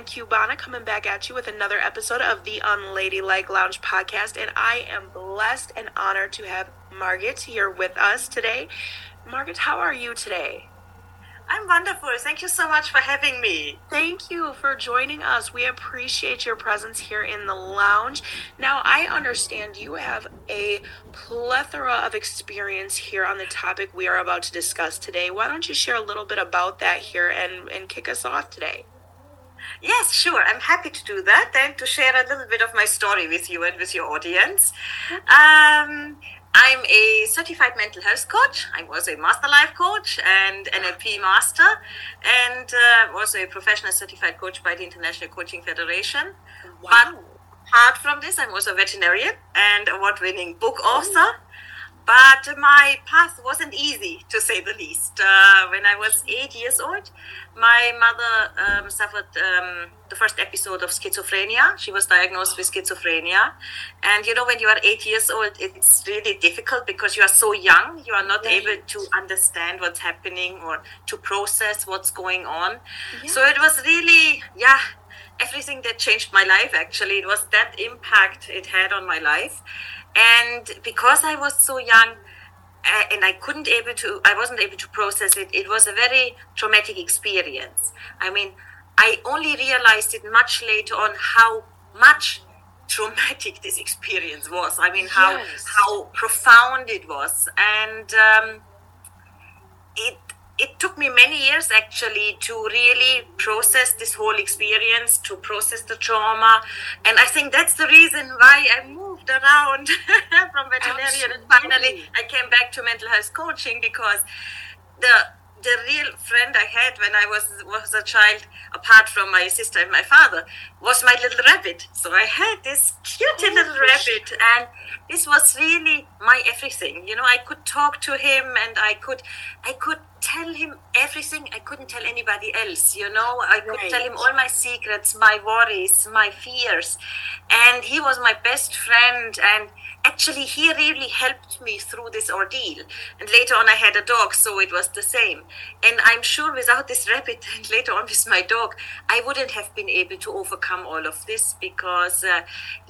admin Cubana coming back at you with another episode of the Unladylike Lounge podcast. And I am blessed and honored to have Margit here with us today. Margit, how are you today? I'm wonderful. Thank you so much for having me. Thank you for joining us. We appreciate your presence here in the lounge. Now, I understand you have a plethora of experience here on the topic we are about to discuss today. Why don't you share a little bit about that here and, and kick us off today? Yes, sure. I'm happy to do that and to share a little bit of my story with you and with your audience. Um, I'm a certified mental health coach. I was a master life coach and NLP master, and uh, was a professional certified coach by the International Coaching Federation. Wow. But apart from this, I'm also a veterinarian and award-winning book author. But my path wasn't easy, to say the least. Uh, when I was eight years old, my mother um, suffered um, the first episode of schizophrenia. She was diagnosed with schizophrenia. And you know, when you are eight years old, it's really difficult because you are so young. You are not Right. able to understand what's happening or to process what's going on. Yeah. So it was really, yeah, everything that changed my life actually. It was that impact it had on my life. And because I was so young, uh, and I couldn't able to, I wasn't able to process it. It was a very traumatic experience. I mean, I only realized it much later on how much traumatic this experience was. I mean, how Yes. how profound it was, and um, it it took me many years actually to really process this whole experience, to process the trauma, and I think that's the reason why I moved around from veterinarian. And finally I came back to mental health coaching because the the real friend I had when I was was a child, apart from my sister and my father, was my little rabbit. So I had this cute Oh, little rabbit, and this was really my everything. You know, I could talk to him, and I could, I could tell him everything I couldn't tell anybody else. You know, I could Right. tell him all my secrets, my worries, my fears, and he was my best friend and actually he really helped me through this ordeal. And later on i had a dog so it was the same. And i'm sure without this rabbit and later on with my dog i wouldn't have been able to overcome all of this because uh,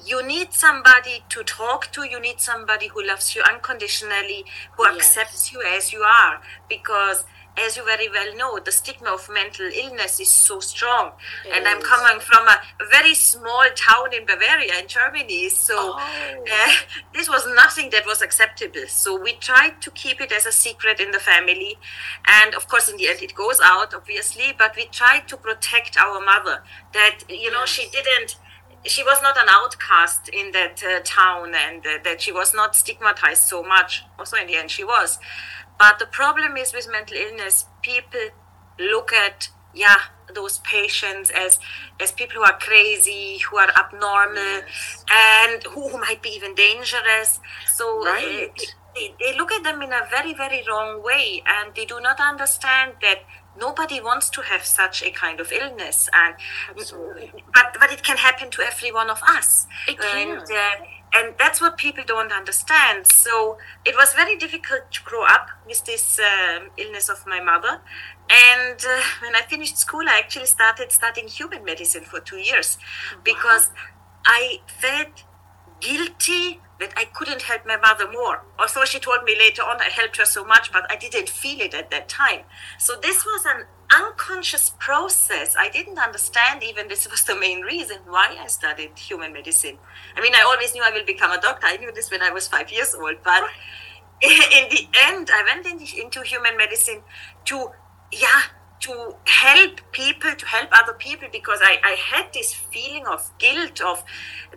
you need somebody to talk to. You need somebody who loves you unconditionally who Yes. accepts you as you are. Because as you very well know, the stigma of mental illness is so strong. It and I'm coming from a very small town in Bavaria, in Germany. So Oh. uh, this was nothing that was acceptable. So we tried to keep it as a secret in the family. And of course, in the end, it goes out, obviously, but we tried to protect our mother that, you know, she didn't. She was not an outcast in that uh, town, and uh, that she was not stigmatized so much. Also, in the end, she was. But the problem is with mental illness, people look at yeah those patients as as people who are crazy, who are abnormal, Yes. and who, who might be even dangerous. So uh, Right. they, they look at them in a very very wrong way, and they do not understand that nobody wants to have such a kind of illness and Absolutely. but but it can happen to every one of us It can. and uh, and that's what people don't understand. So it was very difficult to grow up with this um, illness of my mother. And uh, when i finished school i actually started studying human medicine for two years because i felt guilty that I couldn't help my mother more. Although she told me later on I helped her so much, but I didn't feel it at that time. So this was an unconscious process. I didn't understand even this was the main reason why I studied human medicine. I mean, I always knew I will become a doctor. I knew this when I was five years old, but in the end, I went into human medicine to, yeah, to help people, to help other people, because I, I had this feeling of guilt of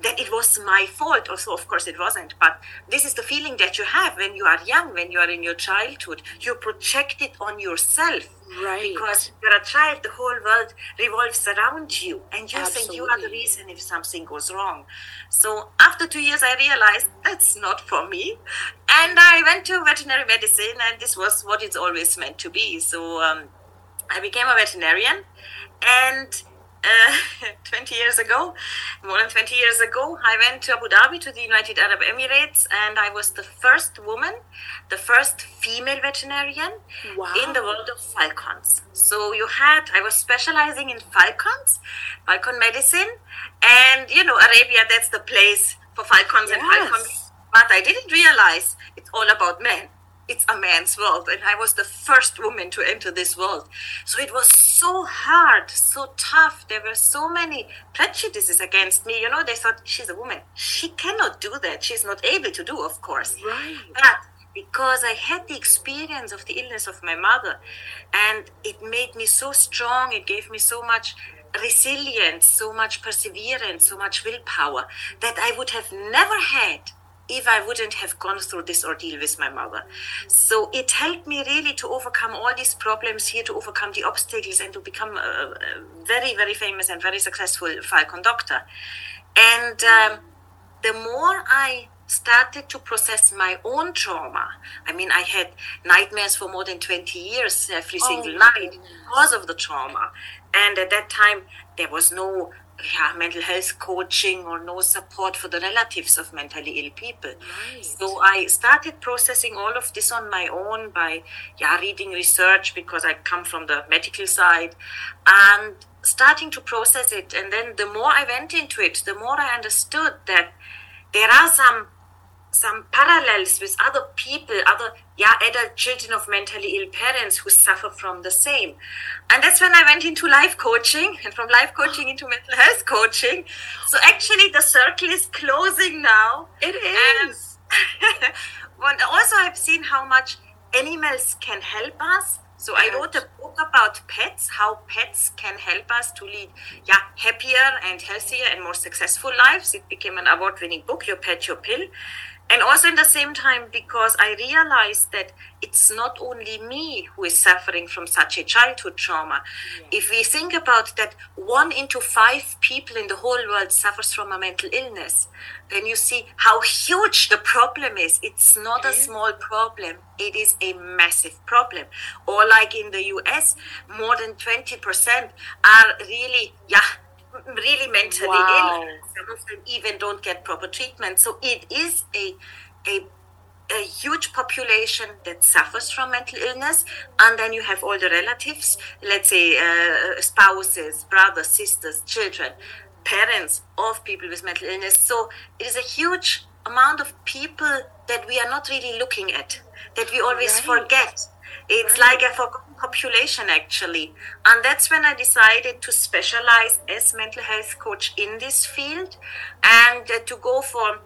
that it was my fault. Also, of course, it wasn't. But this is the feeling that you have when you are young, when you are in your childhood. You project it on yourself. Right. Because you're a child, the whole world revolves around you, and you think you are the reason if something goes wrong. So after two years, I realized that's not for me, and I went to veterinary medicine, and this was what it's always meant to be. So um, I became a veterinarian, and uh, 20 years ago, more than 20 years ago, I went to Abu Dhabi to the United Arab Emirates and I was the first woman, the first female veterinarian wow. in the world of falcons. So you had, I was specializing in falcons, falcon medicine, and you know, Arabia, that's the place for falcons yes. and falcons. But I didn't realize it's all about men it's a man's world and i was the first woman to enter this world. So it was so hard so tough. There were so many prejudices against me. You know they thought she's a woman. She cannot do that. She's not able to do of course. Right. But because i had the experience of the illness of my mother and it made me so strong it gave me so much resilience so much perseverance so much willpower that i would have never had if I wouldn't have gone through this ordeal with my mother. So it helped me really to overcome all these problems here, to overcome the obstacles, and to become a, very, very famous and very successful falcon doctor. And um, the more I started to process my own trauma. I mean, I had nightmares for more than 20 years every oh, single night because of the trauma. And at that time, there was no yeah, mental health coaching or no support for the relatives of mentally ill people. Right. So I started processing all of this on my own by yeah, reading research because I come from the medical side and starting to process it. And then the more I went into it, the more I understood that there are some some parallels with other people, other yeah, adult children of mentally ill parents who suffer from the same. And that's when I went into life coaching and from life coaching into mental health coaching. So actually the circle is closing now. It um, is. And also I've seen how much animals can help us. So I wrote a book about pets, how pets can help us to lead yeah, happier and healthier and more successful lives. It became an award-winning book, Your Pet, Your Pill and also in the same time because i realized that it's not only me who is suffering from such a childhood trauma. Yeah. if we think about that one into five people in the whole world suffers from a mental illness then you see how huge the problem is. It's not a small problem. It is a massive problem. Or like in the us more than 20% are really yeah really mentally wow. ill. Some of them even don't get proper treatment. So it is a a a huge population that suffers from mental illness, and then you have all the relatives, let's say uh, spouses, brothers, sisters, children, parents of people with mental illness. So it is a huge amount of people that we are not really looking at, that we always right. forget. It's right. like a forgotten population, actually. And that's when I decided to specialize as mental health coach in this field and uh, to go for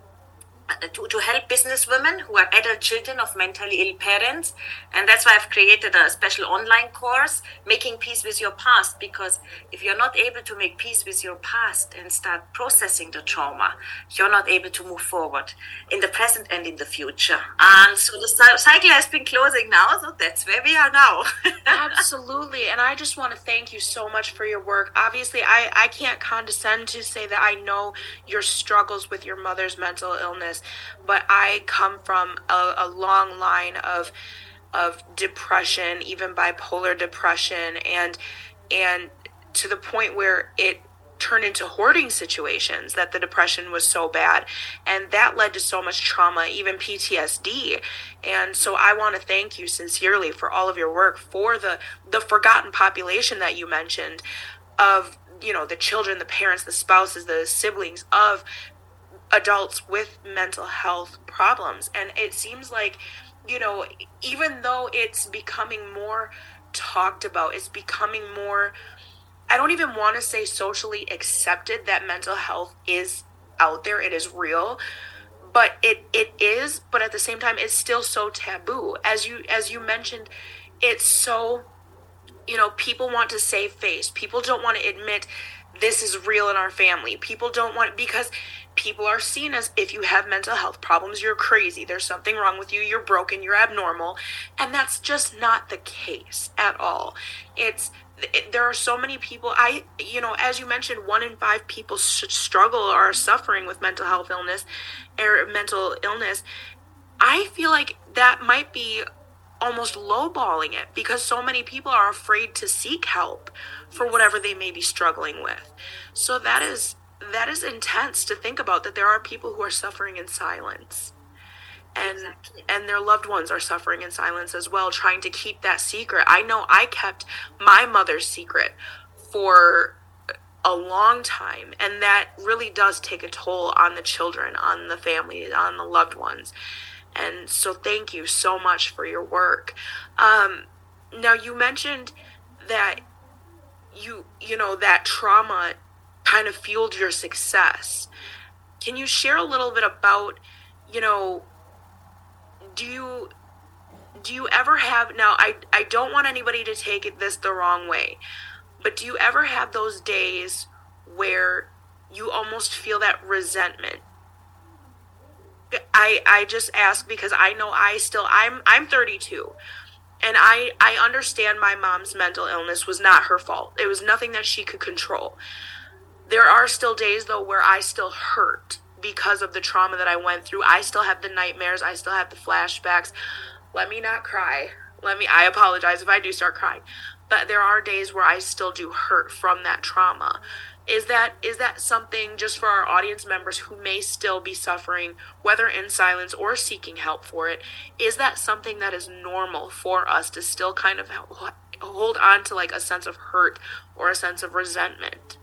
Uh, to, to help business women who are adult children of mentally ill parents. And that's why I've created a special online course, Making Peace with Your Past. Because if you're not able to make peace with your past and start processing the trauma, you're not able to move forward in the present and in the future. And so the cycle has been closing now. So that's where we are now. Absolutely. And I just want to thank you so much for your work. Obviously, I, I can't condescend to say that I know your struggles with your mother's mental illness but I come from a, a long line of of depression, even bipolar depression, and and to the point where it turned into hoarding situations that the depression was so bad. And that led to so much trauma even PTSD and so I want to thank you sincerely for all of your work for the the forgotten population that you mentioned of you know the children the parents the spouses the siblings of adults with mental health problems. And it seems like, you know, even though it's becoming more talked about, it's becoming more, I don't even want to say socially accepted that mental health is out there, it is real. But it it is, but at the same time it's still so taboo. As you as you mentioned, it's so you know, people want to save face. People don't want to admit this is real in our family. People don't want because people are seen as if you have mental health problems, you're crazy, there's something wrong with you, you're broken, you're abnormal. And that's just not the case at all. It's it, there are so many people i you know as you mentioned one in five people struggle or are suffering with mental health illness or mental illness i feel like that might be almost lowballing it because so many people are afraid to seek help for whatever they may be struggling with. So that is that is intense to think about that there are people who are suffering in silence. And exactly. and their loved ones are suffering in silence as well trying to keep that secret. I know I kept my mother's secret for a long time and that really does take a toll on the children, on the family, on the loved ones. And so thank you so much for your work. Um, now you mentioned that you you know that trauma kind of fueled your success. Can you share a little bit about, you know, do you do you ever have now I I don't want anybody to take it this the wrong way. But do you ever have those days where you almost feel that resentment I I just ask because I know I still I'm I'm 32 and I I understand my mom's mental illness was not her fault. It was nothing that she could control. There are still days though where I still hurt because of the trauma that I went through. I still have the nightmares, I still have the flashbacks. Let me not cry. Let me I apologize if I do start crying. But there are days where I still do hurt from that trauma is that is that something just for our audience members who may still be suffering whether in silence or seeking help for it is that something that is normal for us to still kind of hold on to like a sense of hurt or a sense of resentment?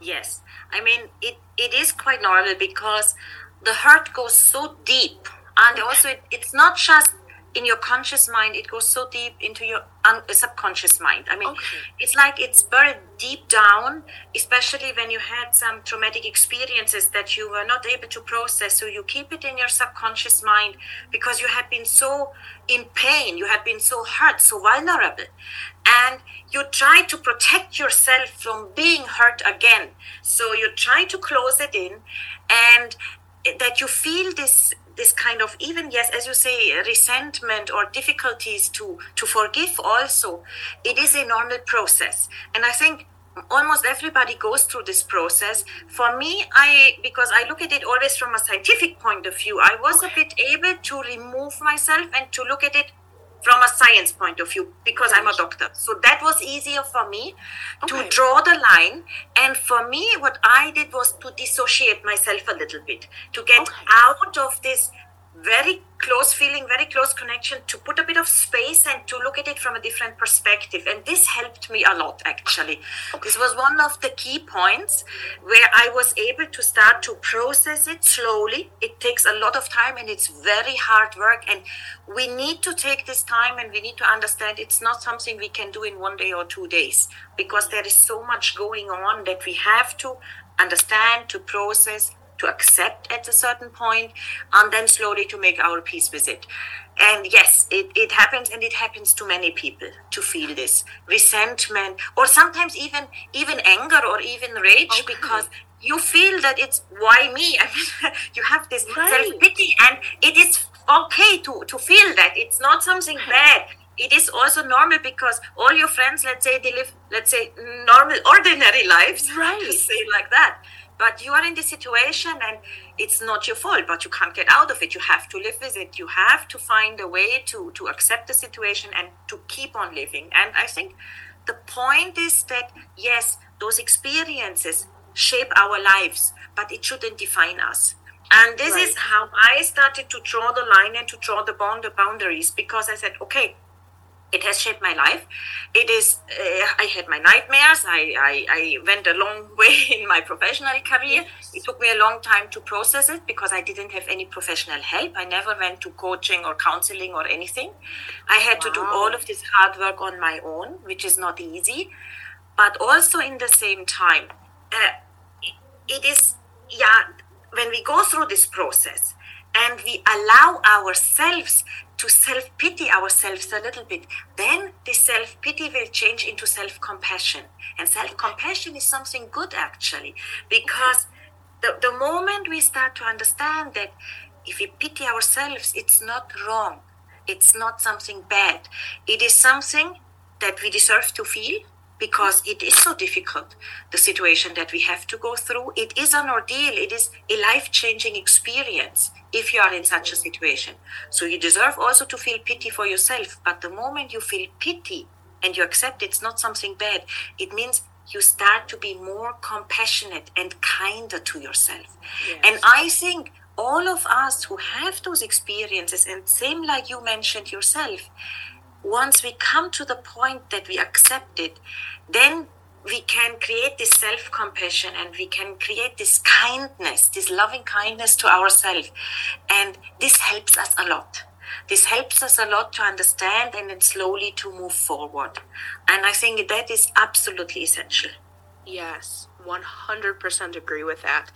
Yes. I mean it it is quite normal because the hurt goes so deep and also it, it's not just in your conscious mind it goes so deep into your un- uh, subconscious mind. I mean okay. it's like it's buried deep down especially when you had some traumatic experiences that you were not able to process. So you keep it in your subconscious mind because you have been so in pain you have been so hurt so vulnerable. And you try to protect yourself from being hurt again. So you try to close it in and that you feel this this kind of even yes as you say resentment or difficulties to to forgive also it is a normal process. And i think almost everybody goes through this process. For me i because i look at it always from a scientific point of view i was a bit able to remove myself and to look at it from a science point of view because I'm a doctor. So that was easier for me okay. to draw the line. And for me, what I did was to dissociate myself a little bit, to get okay. out of this very close feeling, very close connection, to put a bit of space and to look at it from a different perspective. And this helped me a lot, actually. This was one of the key points where I was able to start to process it slowly. It takes a lot of time and it's very hard work. And we need to take this time and we need to understand it's not something we can do in one day or two days because there is so much going on that we have to understand, to process, to accept at a certain point and then slowly to make our peace with it. And yes it, it happens and it happens to many people to feel this resentment or sometimes even even anger or even rage okay. because you feel that it's why me? I mean, you have this right. self-pity and it is okay to to feel that. It's not something bad. It is also normal because all your friends let's say they live let's say normal ordinary lives right. to say like that but you are in this situation and it's not your fault but you can't get out of it. You have to live with it. You have to find a way to to accept the situation and to keep on living. And i think the point is that yes those experiences shape our lives but it shouldn't define us. And this right. is how i started to draw the line and to draw the bond the boundaries because i said okay it has shaped my life. It is, uh, I had my nightmares. I, I, I, went a long way in my professional career. It took me a long time to process it because I didn't have any professional help. I never went to coaching or counseling or anything. I had wow. to do all of this hard work on my own, which is not easy. But also in the same time, uh, it is, yeah, when we go through this process and we allow ourselves to self pity ourselves a little bit, then the self pity will change into self compassion. And self compassion is something good actually, because the, the moment we start to understand that if we pity ourselves, it's not wrong, it's not something bad, it is something that we deserve to feel because it is so difficult, the situation that we have to go through. It is an ordeal, it is a life changing experience if you are in such a situation. So you deserve also to feel pity for yourself. But the moment you feel pity and you accept it's not something bad, it means you start to be more compassionate and kinder to yourself. Yes. And I think all of us who have those experiences, and same like you mentioned yourself, once we come to the point that we accept it, then we can create this self compassion and we can create this kindness, this loving kindness to ourselves. And this helps us a lot. This helps us a lot to understand and then slowly to move forward. And I think that is absolutely essential. Yes, 100% agree with that.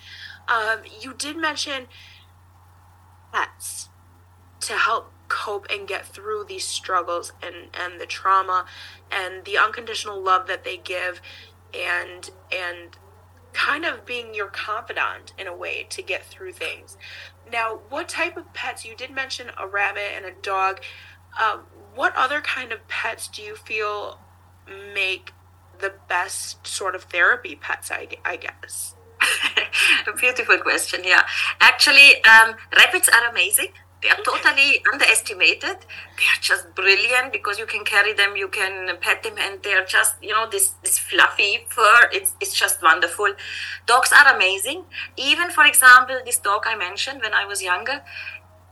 Um, you did mention pets to help cope and get through these struggles and and the trauma and the unconditional love that they give and and kind of being your confidant in a way to get through things. Now what type of pets you did mention a rabbit and a dog uh, what other kind of pets do you feel make the best sort of therapy pets i, I guess? A beautiful question yeah. Actually um, rabbits are amazing they are totally underestimated. They are just brilliant because you can carry them, you can pet them, and they are just, you know, this, this fluffy fur. It's, it's just wonderful. Dogs are amazing. Even, for example, this dog I mentioned when I was younger,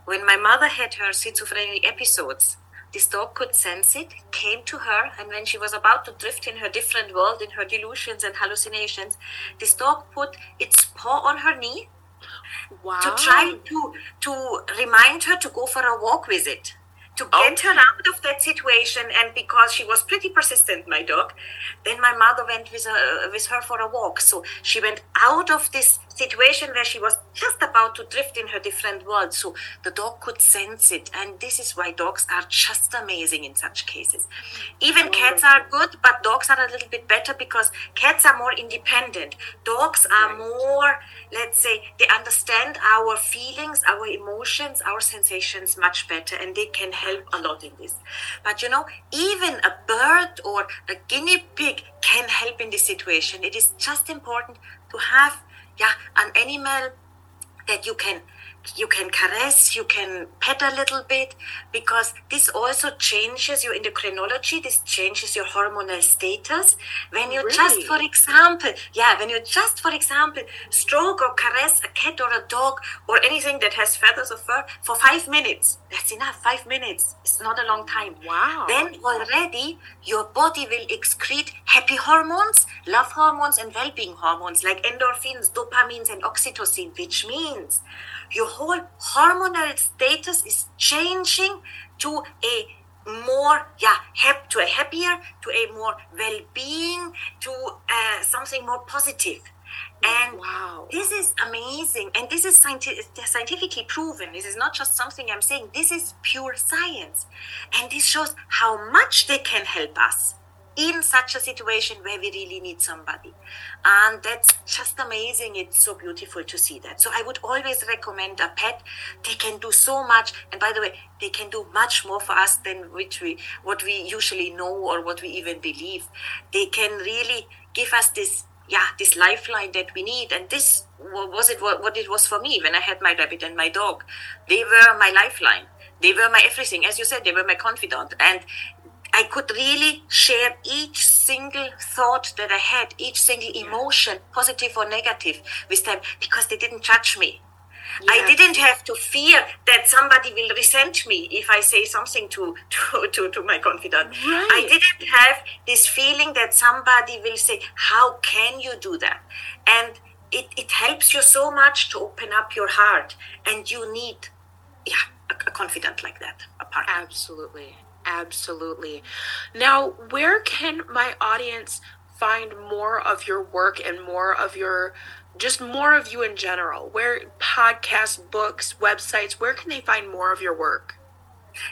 when my mother had her schizophrenic episodes, this dog could sense it, came to her, and when she was about to drift in her different world, in her delusions and hallucinations, this dog put its paw on her knee wow. to try to to remind her to go for a walk with it to get okay. her out of that situation and because she was pretty persistent my dog then my mother went with, her, with her for a walk so she went out of this situation where she was just about to drift in her different world so the dog could sense it. And this is why dogs are just amazing in such cases. Even cats are good but dogs are a little bit better because cats are more independent. Dogs are more let's say they understand our feelings our emotions our sensations much better and they can help a lot in this. But you know even a bird or a guinea pig can help in this situation. It is just important to have yeah an animal that you can you can caress, you can pet a little bit, because this also changes your endocrinology, this changes your hormonal status. When you really? just, for example, yeah, when you just, for example, stroke or caress a cat or a dog or anything that has feathers or fur for five minutes, that's enough. Five minutes. It's not a long time. Wow. Then already your body will excrete happy hormones, love hormones, and well being hormones like endorphins, dopamines, and oxytocin, which means your whole hormonal status is changing to a more yeah hap- to a happier to a more well-being to uh, something more positive. And wow. this is amazing. And this is scienti- scientifically proven. This is not just something i'm saying. This is pure science. And this shows how much they can help us in such a situation where we really need somebody. And that's just amazing. It's so beautiful to see that. So I would always recommend a pet. They can do so much. And by the way, they can do much more for us than which we, what we usually know or what we even believe. They can really give us this yeah this lifeline that we need and this was it what it was for me when i had my rabbit and my dog they were my lifeline they were my everything as you said they were my confidant and I could really share each single thought that I had, each single emotion, positive or negative, with them because they didn't judge me. Yeah. I didn't have to fear that somebody will resent me if I say something to to, to, to my confidant. Right. I didn't have this feeling that somebody will say, How can you do that? And it, it helps you so much to open up your heart and you need yeah, a, a confidant like that, a partner. Absolutely. Absolutely. Now, where can my audience find more of your work and more of your just more of you in general? Where podcasts, books, websites, where can they find more of your work?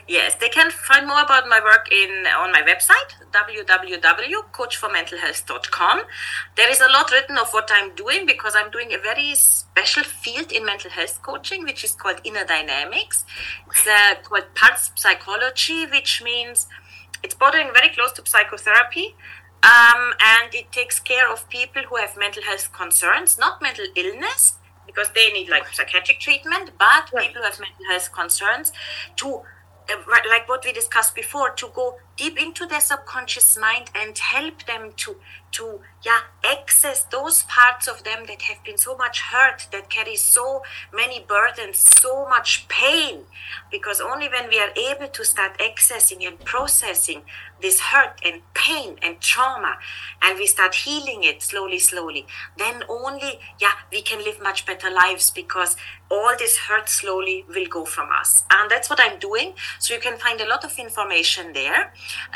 Yes, they can find more about my work in on my website www.coachformentalhealth.com. There is a lot written of what I'm doing because I'm doing a very special field in mental health coaching, which is called inner dynamics. It's uh, called pulse psychology, which means it's bordering very close to psychotherapy Um, and it takes care of people who have mental health concerns, not mental illness, because they need like psychiatric treatment, but people who have mental health concerns to Uh, like what we discussed before to go deep into their subconscious mind and help them to to yeah access those parts of them that have been so much hurt that carry so many burdens so much pain. Because only when we are able to start accessing and processing this hurt and pain and trauma and we start healing it slowly slowly then only yeah we can live much better lives because all this hurt slowly will go from us. And that's what i'm doing. So you can find a lot of information there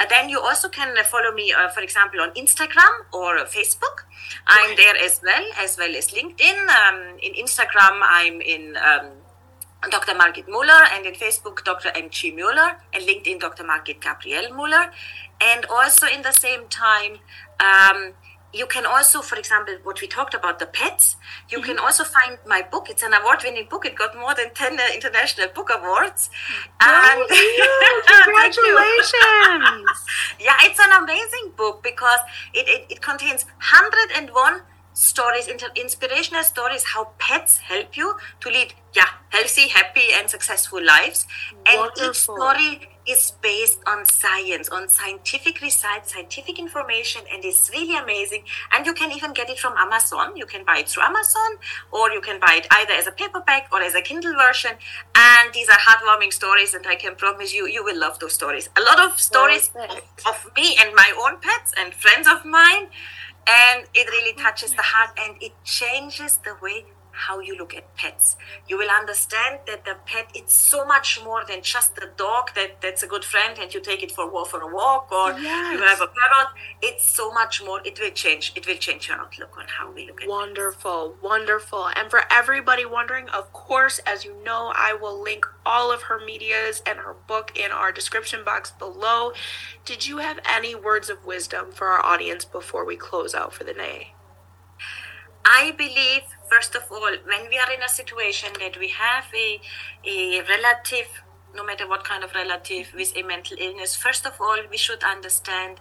then you also can uh, follow me uh, for example on instagram or facebook i'm there as well as well as linkedin um, in instagram i'm in um, Dr. Margit Muller, and in Facebook, Dr. M.G. Muller, and LinkedIn, Dr. Margit Gabriele Muller. And also in the same time, um, you can also, for example, what we talked about, the pets, you mm-hmm. can also find my book. It's an award winning book. It got more than 10 uh, international book awards. And congratulations! yeah, it's an amazing book because it, it, it contains 101 stories, inspirational stories, how pets help you to lead, yeah, healthy, happy, and successful lives. Wonderful. And each story is based on science, on scientific research, scientific information, and it's really amazing. And you can even get it from Amazon. You can buy it through Amazon, or you can buy it either as a paperback or as a Kindle version. And these are heartwarming stories, and I can promise you, you will love those stories. A lot of stories of, of me and my own pets and friends of mine and it really oh, touches the heart and it changes the way how you look at pets. You will understand that the pet it's so much more than just a dog that, that's a good friend and you take it for for a walk or yes. you have a parrot. It's so much more. It will change. It will change your outlook on how we look at Wonderful, pets. wonderful. And for everybody wondering, of course, as you know, I will link all of her medias and her book in our description box below. Did you have any words of wisdom for our audience before we close out for the day? I believe, first of all, when we are in a situation that we have a, a relative, no matter what kind of relative, with a mental illness, first of all, we should understand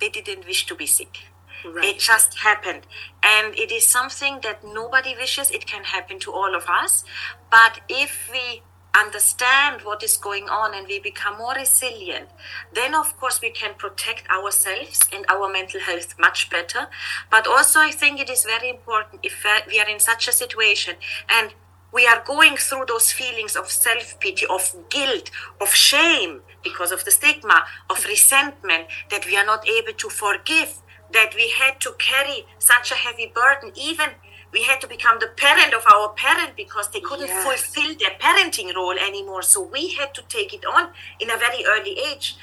they didn't wish to be sick. Right. It just happened. And it is something that nobody wishes. It can happen to all of us. But if we understand what is going on and we become more resilient, then of course we can protect ourselves and our mental health much better. But also, I think it is very important if we are in such a situation and we are going through those feelings of self pity, of guilt, of shame because of the stigma, of resentment that we are not able to forgive, that we had to carry such a heavy burden, even we had to become the parent of our parent because they couldn't yes. fulfill their parenting role anymore. So we had to take it on in a very early age.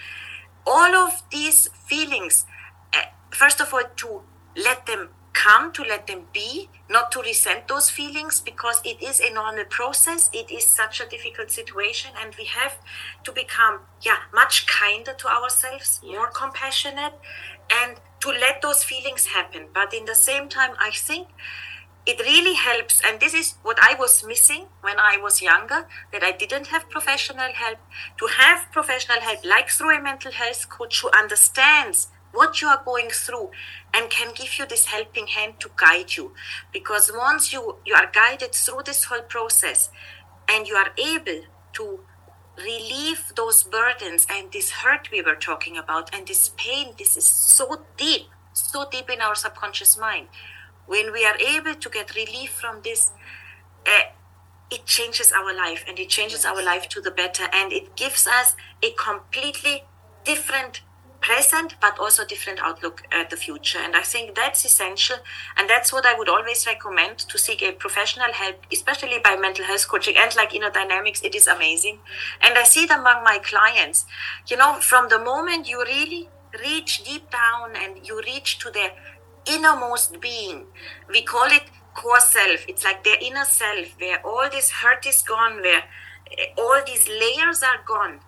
All of these feelings, uh, first of all, to let them come, to let them be, not to resent those feelings because it is a normal process. It is such a difficult situation, and we have to become, yeah, much kinder to ourselves, yes. more compassionate, and to let those feelings happen. But in the same time, I think it really helps and this is what i was missing when i was younger that i didn't have professional help. To have professional help like through a mental health coach who understands what you are going through and can give you this helping hand to guide you. Because once you you are guided through this whole process and you are able to relieve those burdens and this hurt we were talking about and this pain this is so deep so deep in our subconscious mind when we are able to get relief from this uh, it changes our life and it changes yes. our life to the better. And it gives us a completely different present but also different outlook at the future. And i think that's essential. And that's what i would always recommend to seek a professional help especially by mental health coaching and like inner dynamics. It is amazing. And i see it among my clients. You know from the moment you really reach deep down and you reach to their innermost being. We call it core self. It's like their inner self, where all this hurt is gone, where eh, all these layers are gone.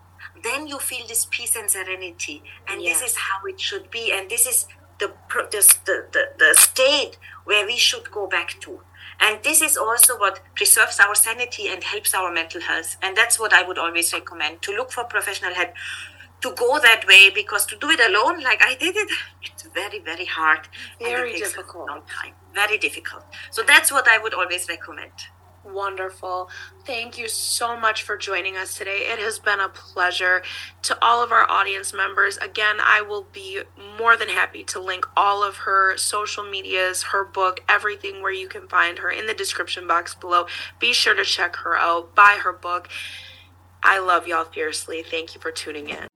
Then you feel this peace and serenity, and this is how it should be. And this is the, the, the, the state where we should go back to. And this is also what preserves our sanity and helps our mental health. And that's what I would always recommend to look for professional help to go that way because to do it alone, like I did it, it's very, very hard. Very and it takes difficult. Long time. Very difficult. So that's what I would always recommend. Wonderful. Thank you so much for joining us today. It has been a pleasure. To all of our audience members, again, I will be more than happy to link all of her social medias, her book, everything where you can find her in the description box below. Be sure to check her out, buy her book. I love y'all fiercely. Thank you for tuning in.